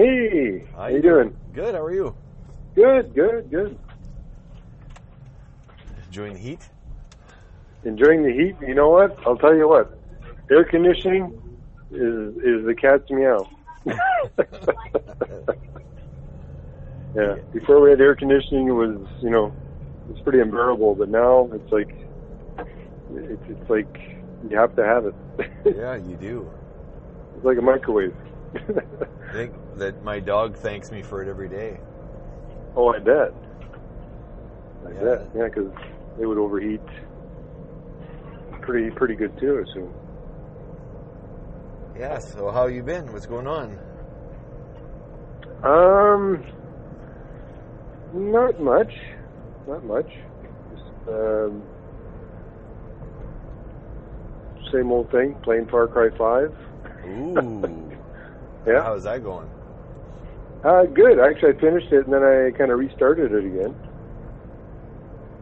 Hey. How, you doing? Good. How are you? Good. Good. Good. Enjoying the heat? Enjoying the heat. You know what? I'll tell you what. Air conditioning is is the cat's meow. yeah. Before we had air conditioning, it was you know it's pretty unbearable, but now it's like it's it's like you have to have it. yeah, you do. It's like a microwave. I think that my dog thanks me for it every day. Oh, I bet. I Yeah. bet. Yeah, because they would overheat pretty pretty good too. I assume. Yeah. So how you been? What's going on? Um, not much. Not much. Just, um, same old thing. Playing Far Cry Five. Ooh. Yeah. How's that going? Uh, good. Actually, I finished it and then I kind of restarted it again.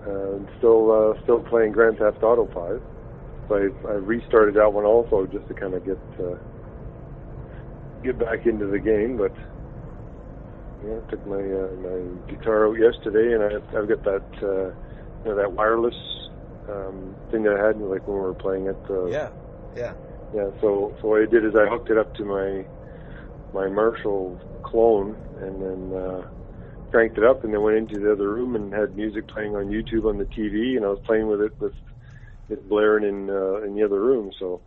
Uh, and still, uh, still playing Grand Theft Auto Five. So I, I restarted that one also just to kind of get uh, get back into the game. But yeah, I took my uh, my guitar out yesterday, and I, I've got that uh, you know that wireless um, thing that I had like when we were playing it. Uh, Yeah. Yeah. yeah, so so what I did is I hooked it up to my my Marshall clone and then uh cranked it up and then went into the other room and had music playing on YouTube on the TV and I was playing with it with it blaring in uh, in the other room. So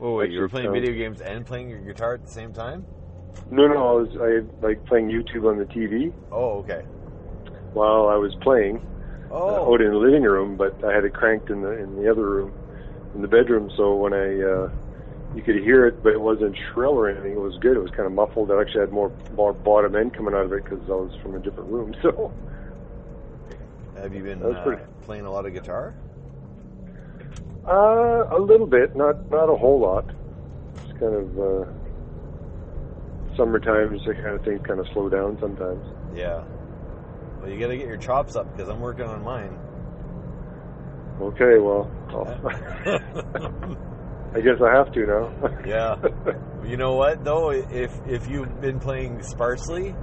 Oh wait, you were playing um, video games and playing your guitar at the same time? no, no, I was I like playing YouTube on the TV Oh, okay. while I was playing uh, Oh. out in the living room, but I had it cranked in the in the other room in the bedroom. So when I uh, you could hear it, but it wasn't shrill or anything. It was good. It was kind of muffled. I actually had more more bottom end coming out of it because I was from a different room. So Have you been uh, pretty- playing a lot of guitar? uh, a little bit, not not a whole lot. It's kind of uh, summertime. Just kind of things kind of slow down sometimes. Yeah. Well, you got to get your chops up because I'm working on mine. Okay, well, I guess I have to now. Yeah. You know what though? If if you've been playing sparsely,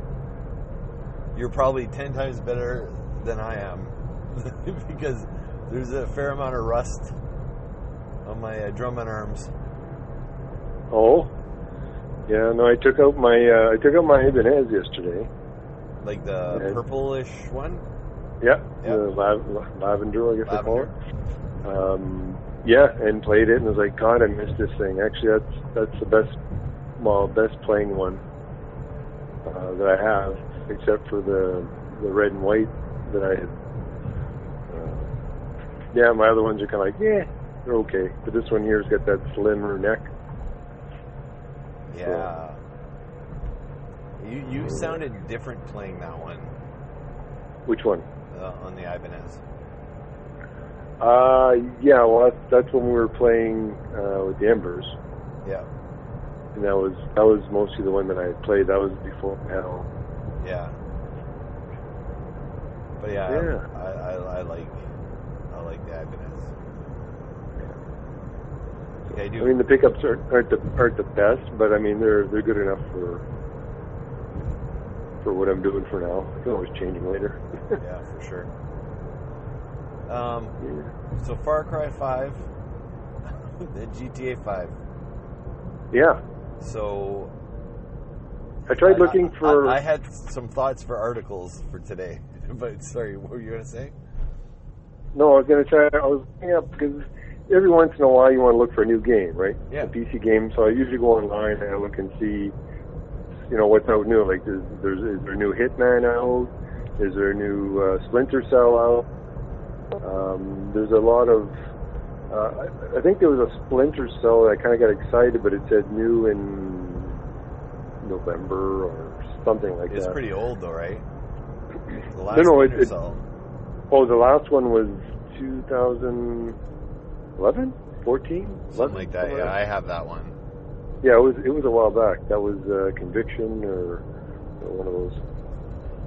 you're probably ten times better than I am because there's a fair amount of rust on my uh, drum and arms. oh, yeah. No, I took out my uh, I took out my Ibanez yesterday. Like the purplish one. Yeah, Yeah. the lav- lavender, I guess I call it. Um, yeah, and played it, and was like, God, I missed this thing. Actually, that's that's the best, well, best playing one uh, that I have, except for the the red and white that I had. Uh, yeah, my other ones are kind of like, yeah, they're okay, but this one here's got that slimmer neck. Yeah. You you sounded different playing that one Which one? uh, on the Ibanez. Uh, yeah, well, that's, that's when we were playing uh, with the Embers. Yeah. And that was that was mostly the one that I had played. That was before Hell. Yeah. But yeah, Yeah. I, I, I like I like the Ibanez. Yeah, I do. I mean, the pickups aren't, aren't the aren't the best, but I mean they're they're good enough for for what I'm doing for now. I can always change them later. yeah, for sure. Um, so Far Cry Five, and GTA Five. yeah, So I tried looking I- for. I, I had some thoughts for articles for today, but sorry, what were you gonna say? no, I was gonna try. I was looking up because every once in a while you want to look for a new game, right? Yeah. A PC game. So I usually go online and I look and see, you know, what's out new. Like, there's, there's is there a new Hitman out? Is there a new uh, Splinter Cell out? Um, there's a lot of. Uh, I, think there was a Splinter Cell that I kind of got excited, but it said new in November or something like It's that. It's pretty old though, right? The last No, no, it- Cell. Oh, the last one was 2011, 14, Something like that. Yeah, I have that one. Yeah, it was it was a while back. That was uh, Conviction or, or one of those.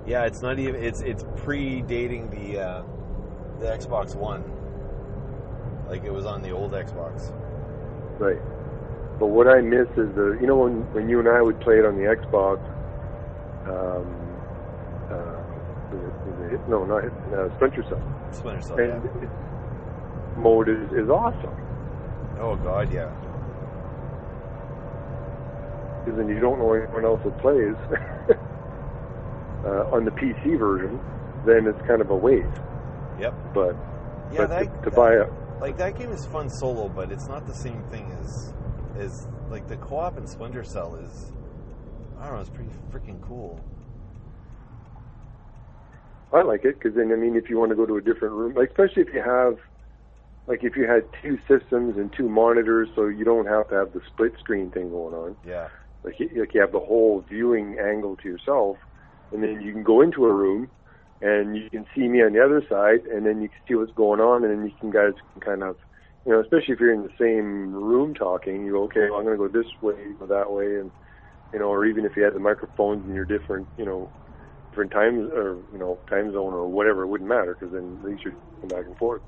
Yeah, it's not even. It's it's predating the uh, the Xbox One. Like it was on the old Xbox. Right. But what I miss is the, you know, when when you and I would play it on the Xbox, um, uh, was it, was it, no, not uh, Splinter Cell, Splinter Cell, and yeah. it, mode is, is awesome Oh god, yeah. because then you don't know anyone else that plays. uh, on the PC version, then it's kind of a waste. Yep. But Yeah, but that, to, to buy a like that game is fun solo, but it's not the same thing as as like the co-op in Splinter Cell is. I don't know. It's pretty freaking cool. I like it because then I mean, if you want to go to a different room, like especially if you have, like if you had two systems and two monitors, so you don't have to have the split screen thing going on. Yeah. Like you, like you have the whole viewing angle to yourself, and then you can go into a room, and you can see me on the other side, and then you can see what's going on, and then you can guys can kind of, you know, especially if you're in the same room talking, you go, okay, well, I'm going to go this way, go that way, and you know, or even if you had the microphones in your different, you know, different times or you know time zone or whatever, it wouldn't matter because then at least you're going back and forth.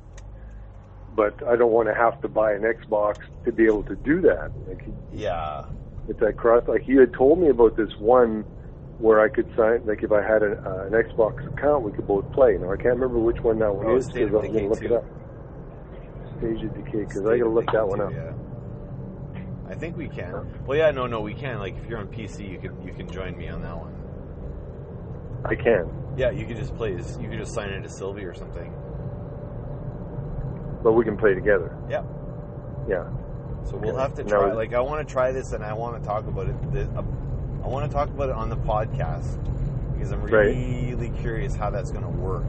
But I don't want to have to buy an Xbox to be able to do that. Like Yeah. it's that cross. Like you had told me about this one where I could sign. Like if I had a, uh, an Xbox account, we could both play. Now I can't remember which one that one Oh, is because I'm to look it up. State of Decay because I State got to look that one too, up. Yeah. I think we can. Well, yeah, no, no, we can. Like, if you're on PC, you can you can join me on that one. I can, Yeah, you can just play. You can just sign into Sylvie or something. but we can play together. Yeah. Yeah. So we'll have to try. is- Like, I want to try this, and I want to talk about it. The, uh, I want to talk about it on the podcast because I'm Right. really curious how that's going to work.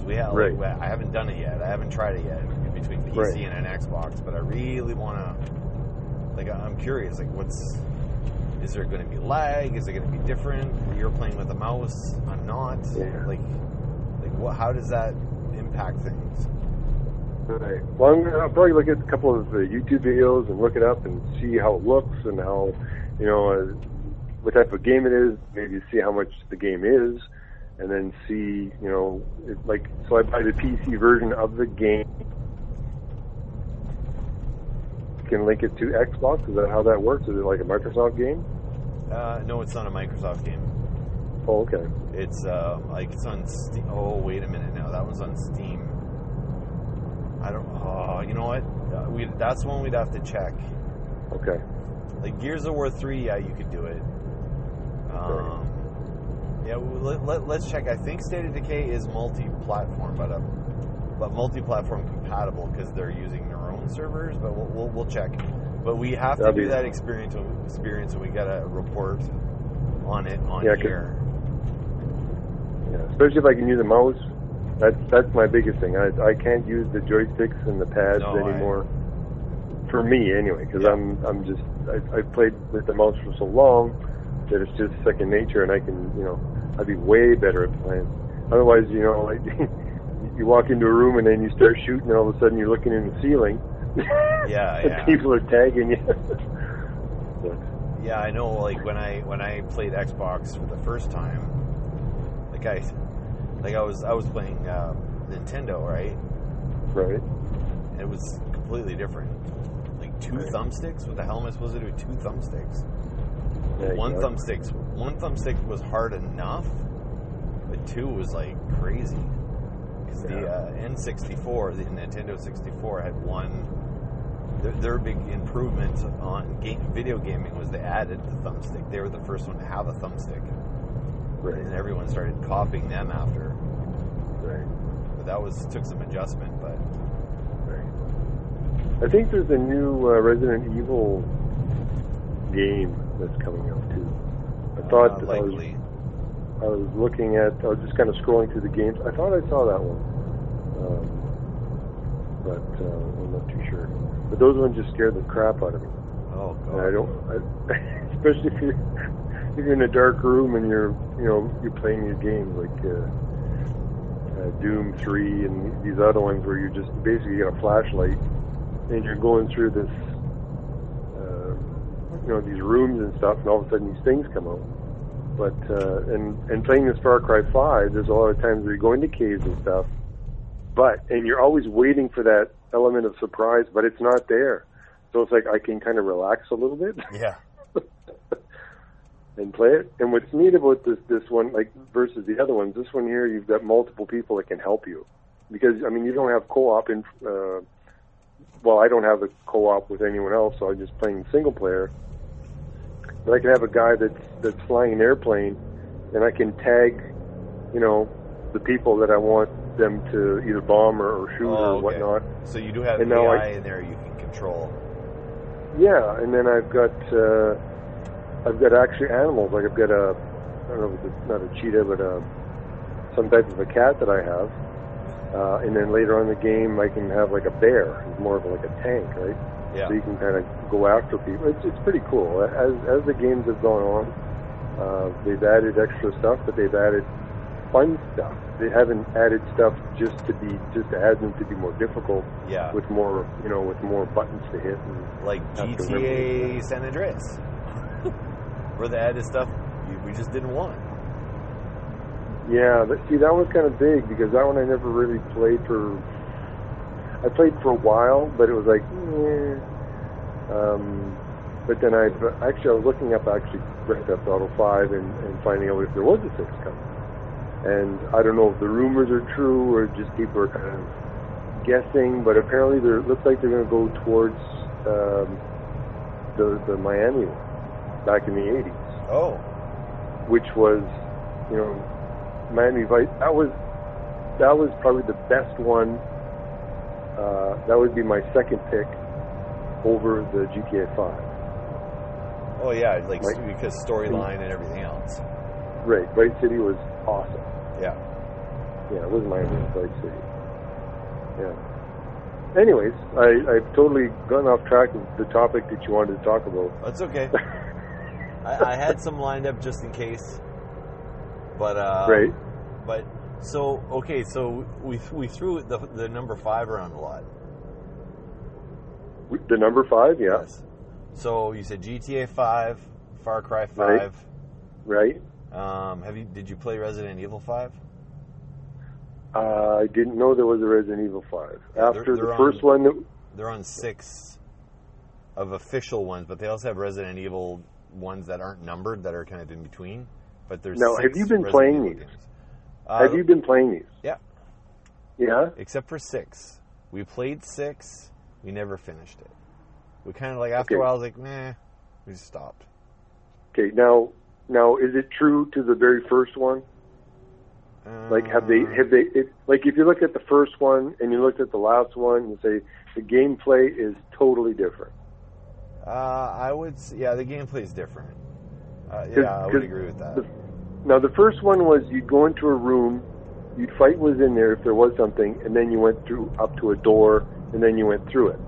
So we have, Right. like, I haven't done it yet. I haven't tried it yet between PC Right. and an Xbox, but I really want to. Like, I'm curious. Like, what's is there going to be lag? Is it going to be different? You're playing with a mouse. I'm not. Yeah. Like, like what? How does that impact things? Right. Well, I'm gonna, I'll probably look at a couple of uh, YouTube videos and look it up and see how it looks and how, you know, uh, what type of game it is. Maybe see how much the game is, and then see, you know, it, like so I buy the PC version of the game. Can link it to Xbox. Is that how that works? Is it like a Microsoft game? Uh, no, it's not a Microsoft game. Oh, okay. It's uh, like it's on Steam. Oh, wait a minute now. That one's on Steam. I don't. Oh, you know what? Uh, we that's one we'd have to check. Okay. Like Gears of War three, yeah, you could do it. Um, yeah, well, let, let, let's check. I think State of Decay is multi-platform, but uh, but multi-platform compatible because they're using their own servers. But we'll we'll, we'll check. But we have to That'd do be- that experience experience, and we got to report on it on Yeah, 'cause- here. Yeah, especially if I can use a mouse. That's that's my biggest thing. I I can't use the joysticks and the pads No, I- anymore. For me, anyway, because Yeah. I'm I'm just I I played with the mouse for so long that it's just second nature, and I can you know I'd be way better at playing. Otherwise, you know, like you walk into a room and then you start shooting, and all of a sudden you're looking in the ceiling. Yeah, and yeah. people are tagging you. but, Yeah, I know. Like when I when I played Xbox for the first time, like I, like I was I was playing uh, Nintendo, right? right. And it was completely different. Like two Right. thumbsticks. What the hell am I supposed to do with two thumbsticks? Yeah, one thumbstick, one thumbstick was hard enough, but two was like crazy. Because the uh, N64, the Nintendo 64, had one. Their, their big improvement on game, video gaming was they added the thumbstick. They were the first one to have a thumbstick, Right. and everyone started copying them after. Right. But that was took some adjustment. But Right. I think there's a new uh, Resident Evil game that's coming out too. I thought uh, I was, I was looking at. I was just kind of scrolling through the games. I thought I saw that one, um, but uh, I'm not too sure. But those ones just scared the crap out of me. oh god, And I don't, I, especially if you're if you're in a dark room and you're you know you're playing these games like uh, uh, Doom Three and these other ones where you're just basically got a flashlight and you're going through this you know these rooms and stuff, and all of a sudden these things come out. But uh, and and playing this Far Cry Five, there's a lot of times where you go into caves and stuff, but and you're always waiting for that element of surprise, but it's not there. So it's like I can kind of relax a little bit Yeah. and play it. And what's neat about this this one, like versus the other ones, this one here, you've got multiple people that can help you because I mean you don't have co-op in. Uh, well, I don't have a co-op with anyone else, so I'm just playing single player. But I can have a guy that's that's flying an airplane, and I can tag, you know, the people that I want them to either bomb or, or shoot Oh, or okay. whatnot. So you do have And AI I- in there you can control. Yeah, and then I've got uh, I've got actually animals. Like I've got a I don't know if it's not a cheetah, but a, some type of a cat that I have. Uh, and then later on in the game, I can have like a bear. More of like a tank, right? Yeah. So you can kind of go after people. It's it's pretty cool. As as the games have gone on, uh, they've added extra stuff, but they've added fun stuff. They haven't added stuff just to be just to add them to be more difficult Yeah. with more you know with more buttons to hit and like GTA San Andreas, where they added stuff we just didn't want. Yeah, but see, that was kind of big because that one I never really played for. I played for a while, but it was like, eh. Um, but then I actually I was looking up actually Grand Theft Auto Five and, and finding out if there was a six coming. And I don't know if the rumors are true or just people are kind of guessing, but apparently there it looks like they're going to go towards um, the the Miami one back in the '80s Oh, which was, you know, Miami Vice. That was that was probably the best one. Uh, that would be my second pick over the GTA 5. oh yeah, like Like- because storyline and everything else. Right, Vice City was awesome. Yeah. Yeah, it was was Vice City. Yeah. Anyways, I, I've totally gone off track of the topic that you wanted to talk about. That's okay. I, I had some lined up just in case, but uh, Right. But so okay, so we we threw the the number five around a lot. The number five, yeah, Yes. So you said GTA Five, Far Cry Five. right. Um, have you did you play Resident Evil Five? Uh, I didn't know there was a Resident Evil 5. Yeah, they're- After they're the on- first one, that, They're on six of official ones, but they also have Resident Evil ones that aren't numbered that are kind of in between. But there's Now, have you been Resident playing Evil these? games. Uh, have you been playing these? Yeah, Yeah. except for six. We played six. We never finished it. We kind of like after Okay. a while, I was like, nah, we just stopped. Okay. Now, now, is it true to the very first one? Like, have they Uh, have they it, like if you look at the first one and you looked at the last one, you say the gameplay is totally different. Uh, I would. Yeah, the gameplay is different. Uh, yeah, I would agree with that. the- Now, the first one was you'd go into a room, you'd fight was in there if there was something, and then you went through up to a door, and then you went through it.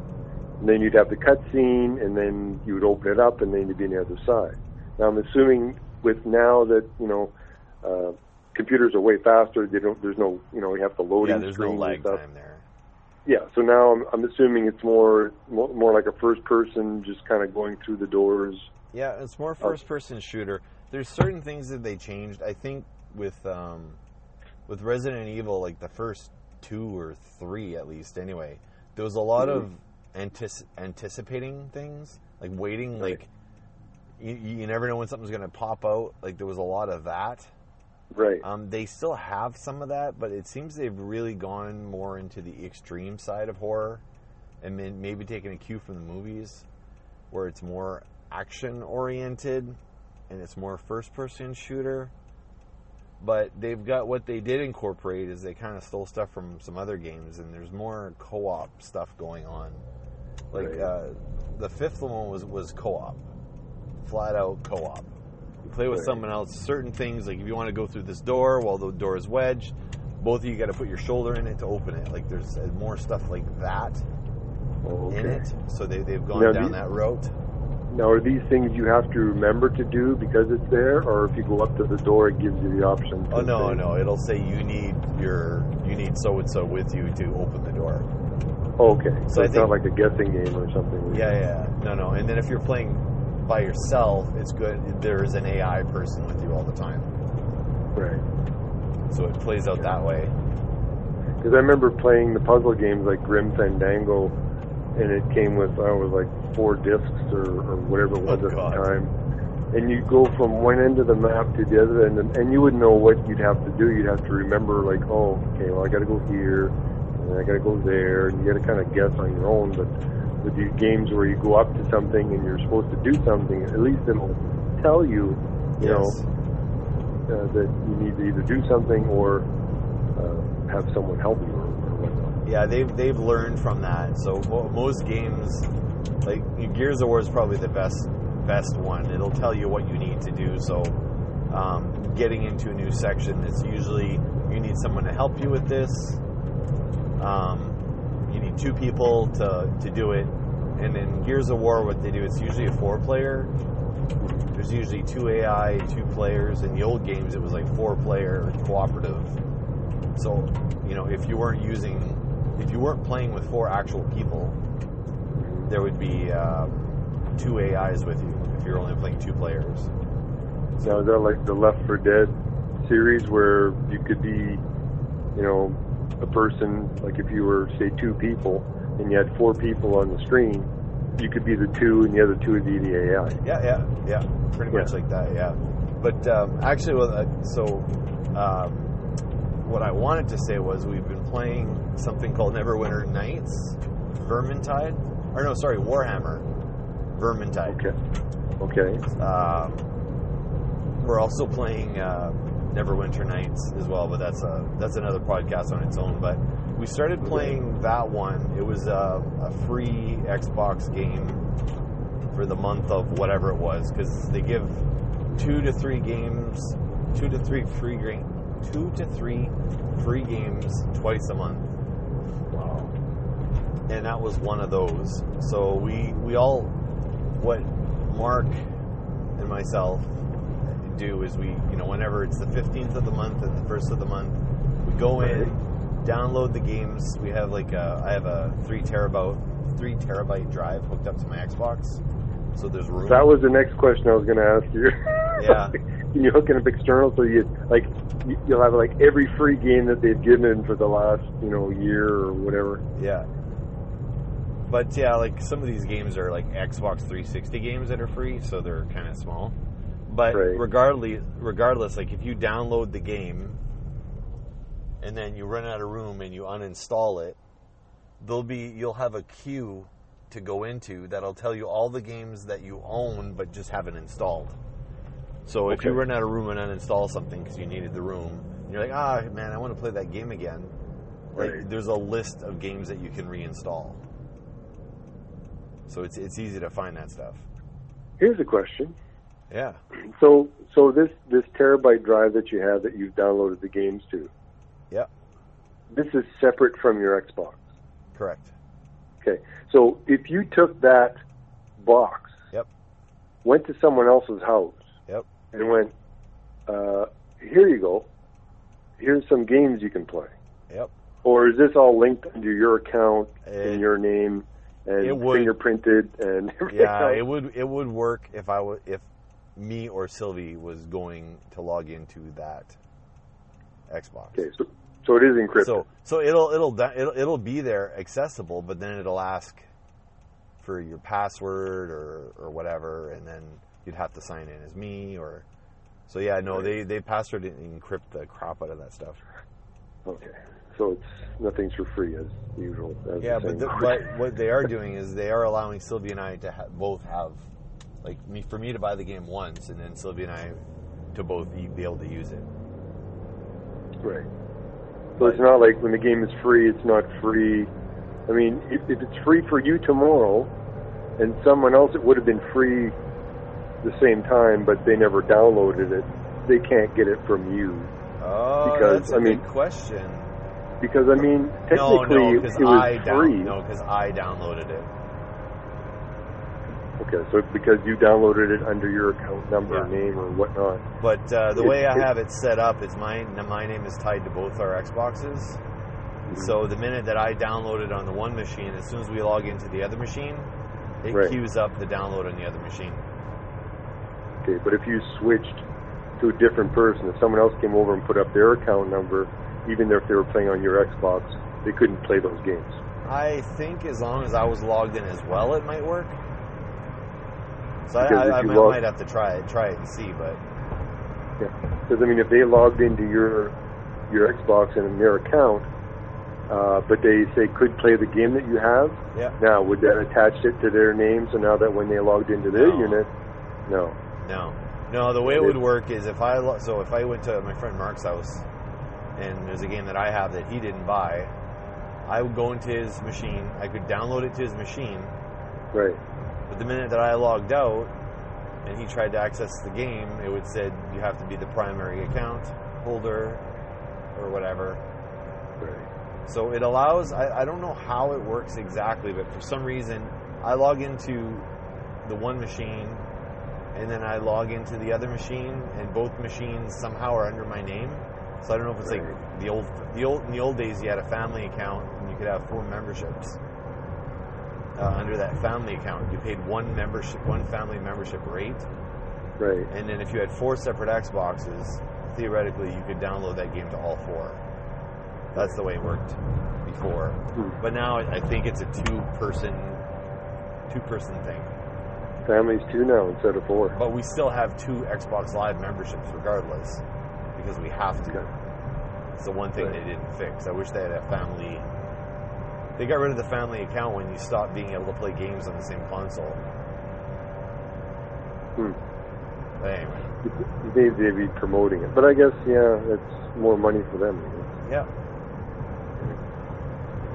And then you'd have the cutscene, and then you would open it up, and then you'd be on the other side. Now, I'm assuming with now that you know uh, computers are way faster, they don't. There's no, you know, you have to load yeah, there's no lag time there. Yeah, so now I'm, I'm assuming it's more, more more like a first person, just kind of going through the doors. Yeah, it's more first person shooter. There's certain things that they changed. I think with um, with Resident Evil, like the first two or three at least, anyway, there was a lot Mhm. of antici- anticipating things, like waiting, Right. like you, you never know when something's going to pop out. Like there was a lot of that. Right. Um, they still have some of that, but it seems they've really gone more into the extreme side of horror, and maybe taking a cue from the movies, where it's more action oriented and it's more first person shooter. But they've got what they did incorporate is they kind of stole stuff from some other games, and there's more co-op stuff going on. Like Right. uh, the fifth one was was co-op, flat out co-op. You play with Right. someone else. Certain things, like if you want to go through this door while the door is wedged, both of you got to put your shoulder in it to open it. Like there's more stuff like that Okay. in it. So they they've gone Now, down the- that route. Now, are these things you have to remember to do because it's there, or if you go up to the door, it gives you the option? To Oh no, say- no! It'll say you need your you need so and so with you to open the door. Okay, so, So it's not like a guessing game or something. Yeah, yeah, no, no. And then if you're playing by yourself, it's good. There's an AI person with you all the time, Right. so it plays out that way. Because I remember playing the puzzle games like Grim Fandango and it came with I was like four discs or, or whatever it was Oh, at God. the time. And you go from one end of the map to the other end, and, and you wouldn't know what you'd have to do. You'd have to remember, like, oh, okay, well, I got to go here, and I got to go there, and you got to kind of guess on your own. But with these games where you go up to something and you're supposed to do something, at least it'll tell you, you yes. know, uh, that you need to either do something or uh, have someone help you or, or whatnot. Yeah, they've they've learned from that. So most games, like Gears of War, is probably the best best one. It'll tell you what you need to do. So um, getting into a new section, it's usually you need someone to help you with this. Um, you need two people to to do it. And in Gears of War, what they do, it's usually a four player. There's usually two AI, two players. In the old games, it was like four player cooperative. So, you know, if you weren't using, if you weren't playing with four actual people, there would be uh, two AIs with you if you're only playing two players. Now, is that like the Left 4 Dead series where you could be, you know, a person, like if you were, say, two people and you had four people on the screen, you could be the two and the other two would be the AI. Yeah, yeah, yeah. Pretty much like that, yeah. But um, actually, well, uh, so um, what I wanted to say was we've been playing something called Neverwinter Nights, Vermintide, or no, sorry, Warhammer, Vermintide. Okay. Okay. Um, we're also playing uh, Neverwinter Nights as well, but that's a that's another podcast on its own. But we started playing that one. It was a, a free Xbox game for the month of whatever it was because they give two to three games, two to three free game, two to three free games twice a month Wow. and that was one of those. So we we all what Mark and myself do is we you know whenever it's the 15th of the month and the first of the month we go in download the games we have like a, I have a 3 terabyte 3 terabyte drive hooked up to my Xbox so there's room That was the next question I was going to ask you. Yeah. Can you hook it up external so you like you- you'll have like every free game that they've given for the last you know year or whatever? Yeah. But yeah, like some of these games are like Xbox 360 games that are free, so they're kind of small. But Right. regardless, regardless, like if you download the game and then you run out of room and you uninstall it, there'll be you'll have a queue to go into that'll tell you all the games that you own but just haven't installed. So if you run out of room and uninstall something because you needed the room, and you're like, ah, man, I want to play that game again. Like, there's a list of games that you can reinstall. So it's it's easy to find that stuff. Here's a question. Yeah. So so this this terabyte drive that you have that you've downloaded the games to, Yep. this is separate from your Xbox. Correct. Okay. So if you took that box, Yep. went to someone else's house. And went, uh, here you go. Here's some games you can play. Yep. Or is this all linked under your account It- in your name and it would- fingerprinted and everything Yeah, else? it would it would work if I would if me or Sylvie was going to log into that Xbox. Okay, so so it is encrypted. So so it'll it'll it'll it'll be there accessible, but then it'll ask for your password or or whatever, and then you'd have to sign in as me or. So yeah, no, they they password and encrypt the crap out of that stuff. okay, so it's nothing's for free as usual. As Yeah, but the, but what they are doing is they are allowing Sylvia and I to ha- both have, like me for me to buy the game once, and then Sylvia and I to both be able to use it. Right. So it's not like when the game is free, it's not free. I mean, if, if it's free for you tomorrow, and someone else it would have been free the same time, but they never downloaded it, they can't get it from you Oh, Because, that's a I mean, good question. because I mean, technically no, because it was I free. down, no, because I downloaded it. Okay, so because you downloaded it under your account number, Yeah. name, or whatnot. But uh, the It- way I it- have it set up is my my name is tied to both our Xboxes. So the minute that I download it on the one machine, as soon as we log into the other machine, it Right. queues up the download on the other machine. Okay, but if you switched to a different person, if someone else came over and put up their account number, even if they were playing on your Xbox, they couldn't play those games. I think as long as I was logged in as well, it might work. So I, I, I might, log- might have to try it, try it and see. But yeah, Because I mean, if they logged into your your Xbox and their account, uh, but they say could play the game that you have, yeah, now would that attach it to their name? So now that when they logged into their No. unit, no. No, no. The way it would work is if I so if I went to my friend Mark's house and there's a game that I have that he didn't buy, I would go into his machine. I could download it to his machine. Right. But the minute that I logged out and he tried to access the game, it would said you have to be the primary account holder or whatever. Right. So it allows, I, I don't know how it works exactly, but for some reason, I log into the one machine and then I log into the other machine, and both machines somehow are under my name. So I don't know if it's Right. like the old, the old, in the old days, you had a family account and you could have four memberships. Uh, under that family account, you paid one membership, one family membership rate, Right. and then if you had four separate Xboxes, theoretically you could download that game to all four. That's the way it worked before. Hmm. But now I I think it's a two person two person thing. Families two now instead of four. But we still have two Xbox Live memberships regardless. Because we have to. Okay. It's the one thing Right. they didn't fix. I wish they had a family they got rid of the family account when you stopped being able to play games on the same console. Hmm. But anyway. Maybe they'd be promoting it, but I guess yeah, it's more money for them. Yeah.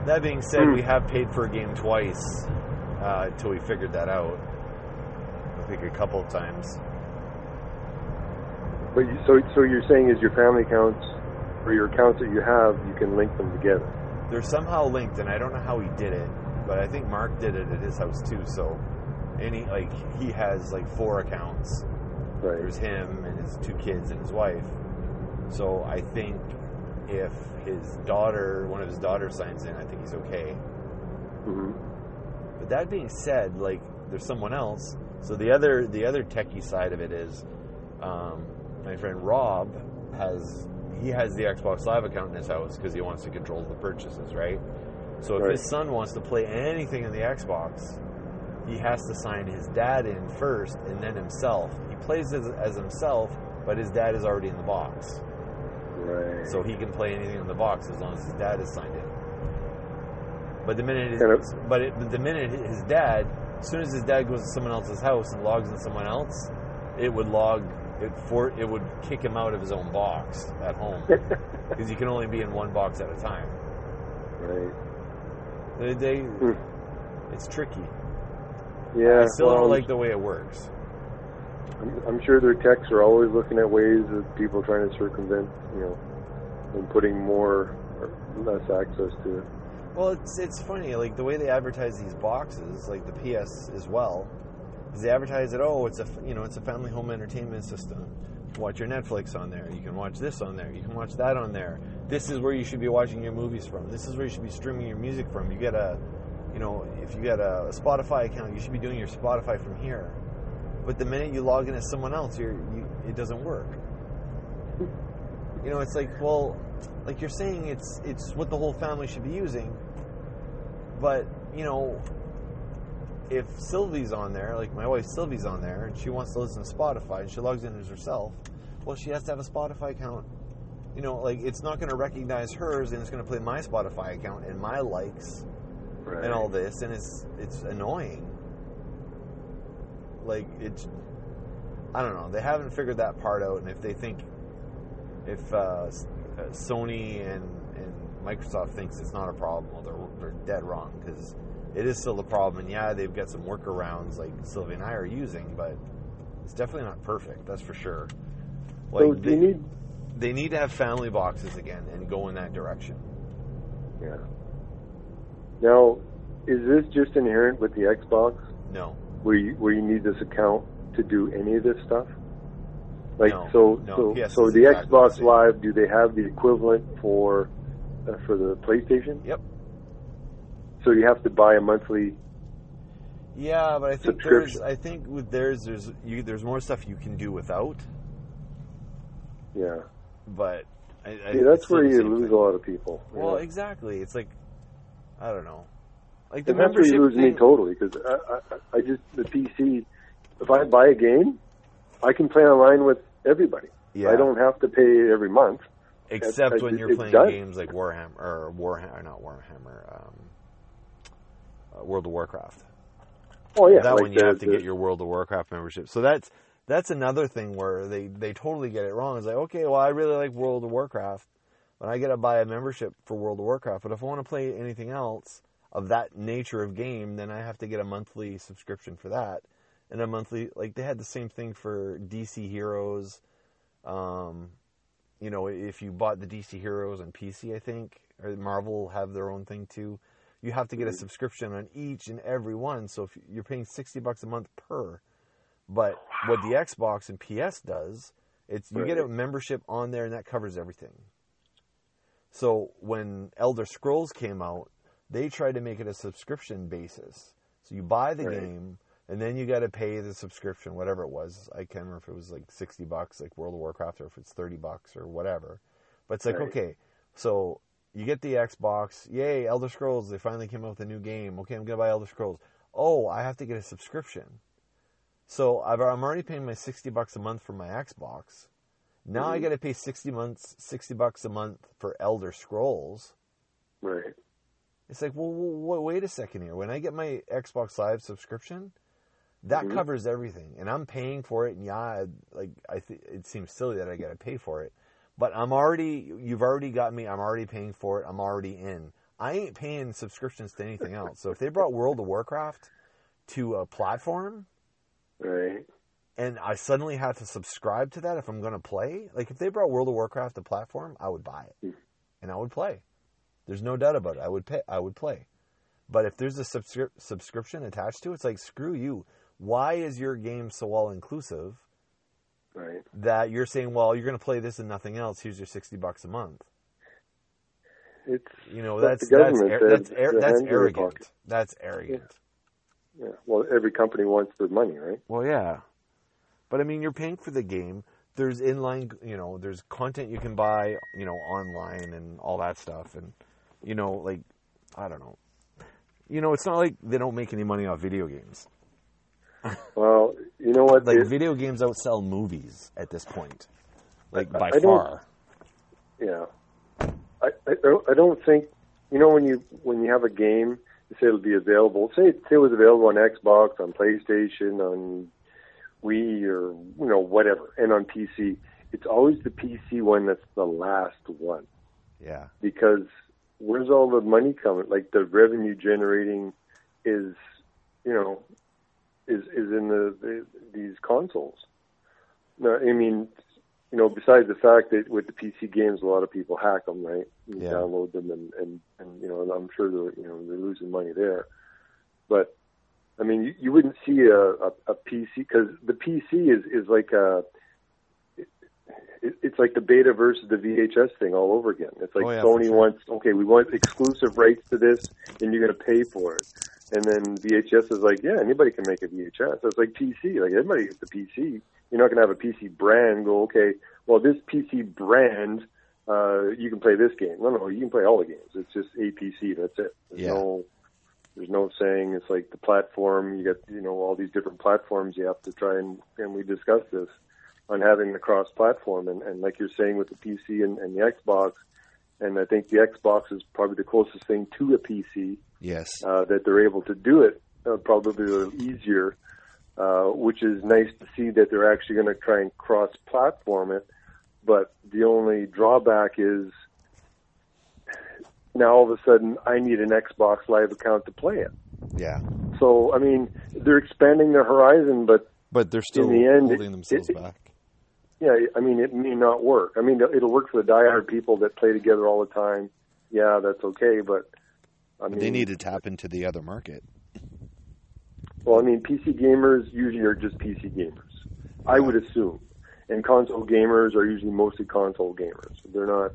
That being said, Hmm. we have paid for a game twice uh, until we figured that out. I think a couple of times. But you, so so you're saying is your family accounts or your accounts that you have, you can link them together. They're somehow linked, and I don't know how he did it, but I think Mark did it at his house too. So, any like he has like four accounts. Right. There's him and his two kids and his wife. So I think if his daughter, one of his daughters, signs in, I think he's okay. hmm But that being said, like there's someone else. So the other the other techie side of it is, um, my friend Rob has he has the Xbox Live account in his house because he wants to control the purchases, right? So if Right. his son wants to play anything in the Xbox, he has to sign his dad in first and then himself. He plays as, as himself, but his dad is already in the box, Right. so he can play anything in the box as long as his dad is signed in. But the minute his, Kind of- but the minute his dad, as soon as his dad goes to someone else's house and logs in someone else, it would log it for it would kick him out of his own box at home because you can only be in one box at a time. right. They, they Hmm. it's tricky. Yeah. I still well, don't like the way it works. I'm, I'm sure their techs are always looking at ways of people trying to circumvent, you know, and putting more or less access to it. Well, it's it's funny like the way they advertise these boxes, like the PS as well, is they advertise it. Oh, it's a you know it's a family home entertainment system. Watch your Netflix on there. You can watch this on there. You can watch that on there. This is where you should be watching your movies from. This is where you should be streaming your music from. You get a, you know, if you get a Spotify account, you should be doing your Spotify from here. But the minute you log in as someone else, you're, you it doesn't work. You know, it's like well, like you're saying, it's it's what the whole family should be using. But you know, if Sylvie's on there, like my wife Sylvie's on there, and she wants to listen to Spotify, and she logs in as herself, well, she has to have a Spotify account. You know, like it's not going to recognize hers, and it's going to play my Spotify account and my likes Right. and all this, and it's it's annoying. Like it's, I don't know. They haven't figured that part out, and if they think, if uh, uh, Sony and and Microsoft thinks it's not a problem, well, they're they're dead wrong because it is still a problem. And yeah, they've got some workarounds like Sylvia and I are using, but it's definitely not perfect. That's for sure. Like so they, need? they need to have family boxes again and go in that direction. Yeah. Now, is this just inherent with the Xbox, No, where you where you need this account to do any of this stuff? Like No, so, no, so, PS so the exactly Xbox same. Live, do they have the equivalent for Uh, for the PlayStation? Yep. So you have to buy a monthly. Yeah, but I think there's. I think with theirs, there's you, there's more stuff you can do without. Yeah. But I, I See, that's where you lose thing. a lot of people. Well, know? exactly. It's like I don't know. Like the and that's where membership you lose me totally because I, I, I just the PC. If I buy a game, I can play online with everybody. Yeah. I don't have to pay every month. Except when you're playing games like Warhammer or Warhammer, not Warhammer, um, uh, World of Warcraft. Oh yeah, that like one you the- have to the- get your World of Warcraft membership. So that's that's another thing where they they totally get it wrong. It's like okay, well I really like World of Warcraft, but I got to buy a membership for World of Warcraft. But if I want to play anything else of that nature of game, then I have to get a monthly subscription for that, and a monthly like they had the same thing for DC Heroes. Um, you know, if you bought the DC Heroes on PC, I think, or Marvel have their own thing too. You have to get a mm-hmm. subscription on each and every one. So if you're paying sixty bucks a month per, but oh, what the Xbox and PS does, it's you get a membership on there and that covers everything. So when Elder Scrolls came out, they tried to make it a subscription basis. So you buy the Right. game and then you got to pay the subscription, whatever it was. I can't remember if it was like 60 bucks, like World of Warcraft, or if it's 30 bucks or whatever. But it's like, Right. okay, so you get the Xbox. Yay, Elder Scrolls, they finally came out with a new game. Okay, I'm going to buy Elder Scrolls. Oh, I have to get a subscription. So I've, I'm already paying my 60 bucks a month for my Xbox. Now I Mhm. got to pay 60 months 60 bucks a month for Elder Scrolls. right. It's like, well, wait a second here. When I get my Xbox Live subscription, that Mhm. covers everything, and I'm paying for it. And yeah, like I think it seems silly that I got to pay for it, but I'm already. You've already got me. I'm already paying for it. I'm already in. I ain't paying subscriptions to anything else. So if they brought World of Warcraft to a platform, Right. and I suddenly have to subscribe to that if I'm going to play, like if they brought World of Warcraft to platform, I would buy it Hmm. and I would play. There's no doubt about it. I would pay. I would play. But if there's a subscri- subscription attached to it, it's like screw you. Why is your game so all inclusive Right. that you're saying, well, you're going to play this and nothing else? Here's your sixty bucks a month. It's You know That's that's that's ar- that's ar- that's hands in their arrogant. That's arrogant. yeah. Well, every company wants their money, right? Well, yeah, but I mean, you're paying for the game. There's inline, you know, there's content you can buy, you know, online and all that stuff, and you know, like, I don't know, you know, it's not like they don't make any money off video games. Well, you know what? Like, It- video games outsell movies at this point, like by I far. Yeah, I, I don't- I don't think you know when you when you have a game, you say it'll be available. Say it, say it was available on Xbox, on PlayStation, on Wii, or you know whatever, and on PC. It's always the PC one that's the last one Yeah, because where's all the money coming? Like the revenue generating is, you know, is is in the, the these consoles. No, I mean, you know, besides the fact that with the PC games, a lot of people hack them, right? You Yeah. download them, and and and you know, and I'm sure they're you know they're losing money there. But I mean, you, you wouldn't see a a, a PC because the PC is is like a it's like the beta versus the VHS thing all over again. It's like Oh, yeah, Sony sure. wants, okay, we want exclusive rights to this, and you're going to pay for it. And then VHS is like, yeah, anybody can make a VHS. So it's like PC, like everybody gets a PC. You're not going to have a PC brand go, okay, well, this PC brand, uh, you can play this game. No, no, you can play all the games. It's just a PC. That's it. There's Yeah. no, there's no saying it's like the platform. You got, you know, all these different platforms. You have to try and, and we discussed this on having the cross platform. And, and like you're saying with the PC and, and the Xbox, and I think the Xbox is probably the closest thing to a PC yes, uh, that they're able to do it uh, probably a little easier, uh, which is nice to see that they're actually going to try and cross-platform it. But the only drawback is now all of a sudden I need an Xbox Live account to play it. yeah. So I mean, they're expanding their horizon, but But they're still in the end, holding it- themselves it- back. Yeah, I mean, it may not work. I mean, it'll work for the diehard people that play together all the time. Yeah, that's okay, but I mean, They need to tap into the other market. Well, I mean, PC gamers usually are just PC gamers. I would assume, and console gamers are usually mostly console gamers. They're not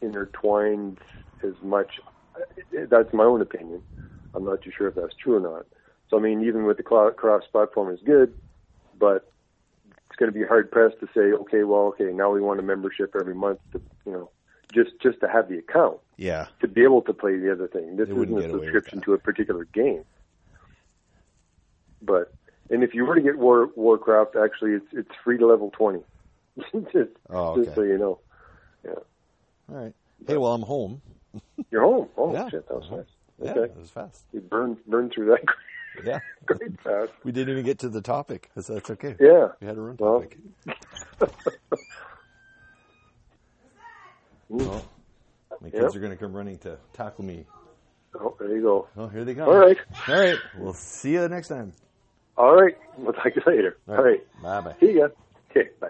intertwined as much. That's my own opinion. I'm not too sure if that's true or not. So, I mean, even with the cloud cross platform is good, but going to be hard pressed to say, okay, well, okay, now we want a membership every month to, you know, just just to have the account. Yeah. to be able to play the other thing. This isn't a get away with subscription to a particular game. But and if you were to get War Warcraft, actually, it's it's free to level twenty. just, Oh, just okay. so you know, Yeah. All right. Hey, well, I'm home. you're home. Oh Yeah. shit, that was uh-huh. fast. Yeah, Okay, it was fast. you burned burned through that Yeah. great fast. We didn't even get to the topic. So that's okay. Yeah. We had a run Well. topic. Well, my kids Yep. are going to come running to tackle me. Oh, there you go. Oh, here they come. All right. All right. We'll see you next time. All right. We'll talk to you later. All right. Bye bye. See ya. Okay. Bye.